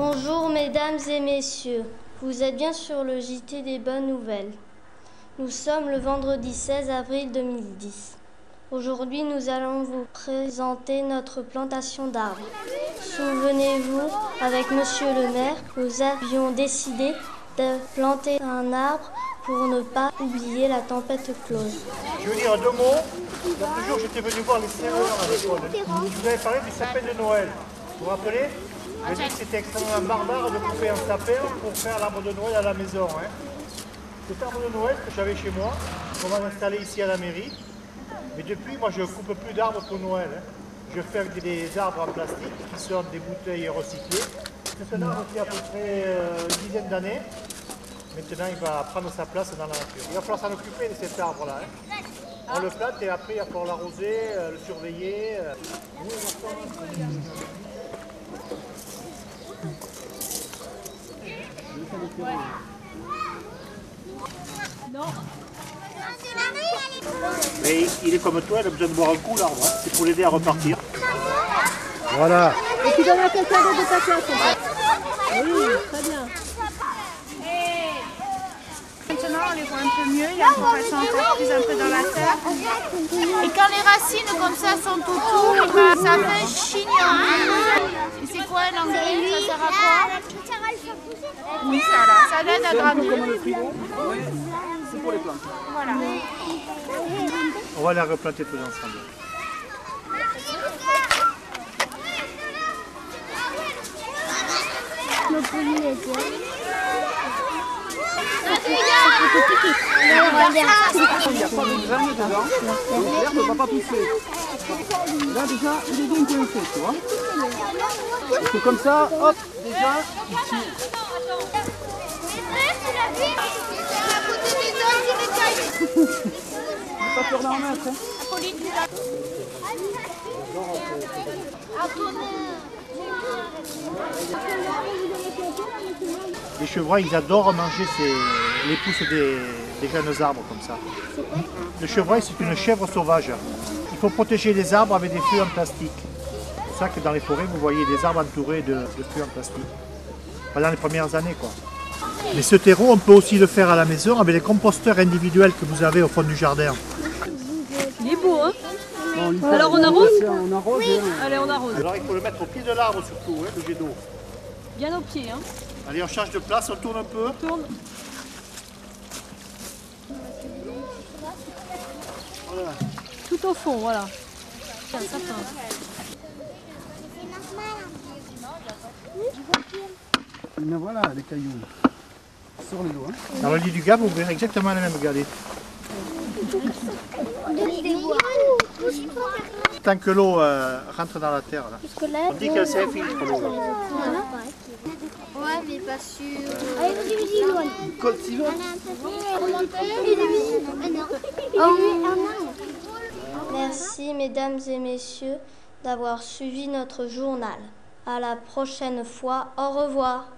Bonjour mesdames et messieurs, vous êtes bien sur le JT des bonnes nouvelles. Nous sommes le vendredi 16 avril 2010. Aujourd'hui, nous allons vous présenter notre plantation d'arbres. Souvenez-vous, avec monsieur le maire, nous avions décidé de planter un arbre pour ne pas oublier la tempête close. Je veux dire deux mots. L'autre jour, j'étais venu voir les serveurs à l'école. Je vous avais parlé du sapin de Noël. Vous vous rappelez? Je dit que c'était extrêmement barbare de couper un sapin pour faire l'arbre de Noël à la maison. Hein. Cet arbre de Noël que j'avais chez moi, on va l'installer ici à la mairie. Mais depuis, moi, je ne coupe plus d'arbres pour Noël. Hein. Je fais des arbres en plastique qui sont des bouteilles recyclées. C'est un arbre qui a à peu près euh, une dizaine d'années. Maintenant, il va prendre sa place dans la nature. Il va falloir s'en occuper de cet arbre-là. Hein. On le plante et après, il va falloir l'arroser, euh, le surveiller. euh. Mais il est comme toi, il a besoin de boire un coup l'arbre. hein. C'est pour l'aider à repartir. Voilà. Et tu donnes à quelqu'un d'autre de ta classe en fait. Oui, très bien. Maintenant, on les voit un peu mieux, a encore, elles sont encore prises un peu dans la terre. Et quand les racines comme ça sont autour, ben, ça fait un chignon. Et c'est quoi l'engrais? Ça sert à quoi? Oui, ça, là, ça l'aide à grandir. C'est pour les plantes. Voilà. On va la replanter tous ensemble. Nos pollinateurs. Il n'y a pas de graines dedans, donc l'herbe ne va pas pousser. Là déjà, il est bien vois. Et c'est comme ça, hop, déjà, il. Les chevreuils, ils adorent manger ces- les pousses des, des jeunes arbres comme ça. Le chevreuil, c'est une chèvre sauvage. Il faut protéger les arbres avec des feuilles en plastique. C'est pour ça que dans les forêts, vous voyez des arbres entourés de, de feuilles en plastique. Pendant les premières années, quoi. Mais ce terreau, on peut aussi le faire à la maison avec les composteurs individuels que vous avez au fond du jardin. Il est beau, hein Bon, Alors, on arrose On arrose. hein. Allez, on arrose. Alors il faut le mettre au pied de l'arbre surtout, hein, le jet d'eau. Bien au pied, hein. Allez, on change de place, on tourne un peu. Tourne. Voilà. Tout au fond, voilà. Tiens, ça fait. Mais voilà, les cailloux. Sur les doigts. Dans le lit du gars, vous verrez exactement la même, regardez. Tant que l'eau euh, rentre dans la terre, là. on dit qu'elle s'infiltre l'eau. Ouais, mais pas sûr. Merci mesdames et messieurs d'avoir suivi notre journal. À la prochaine fois. Au revoir.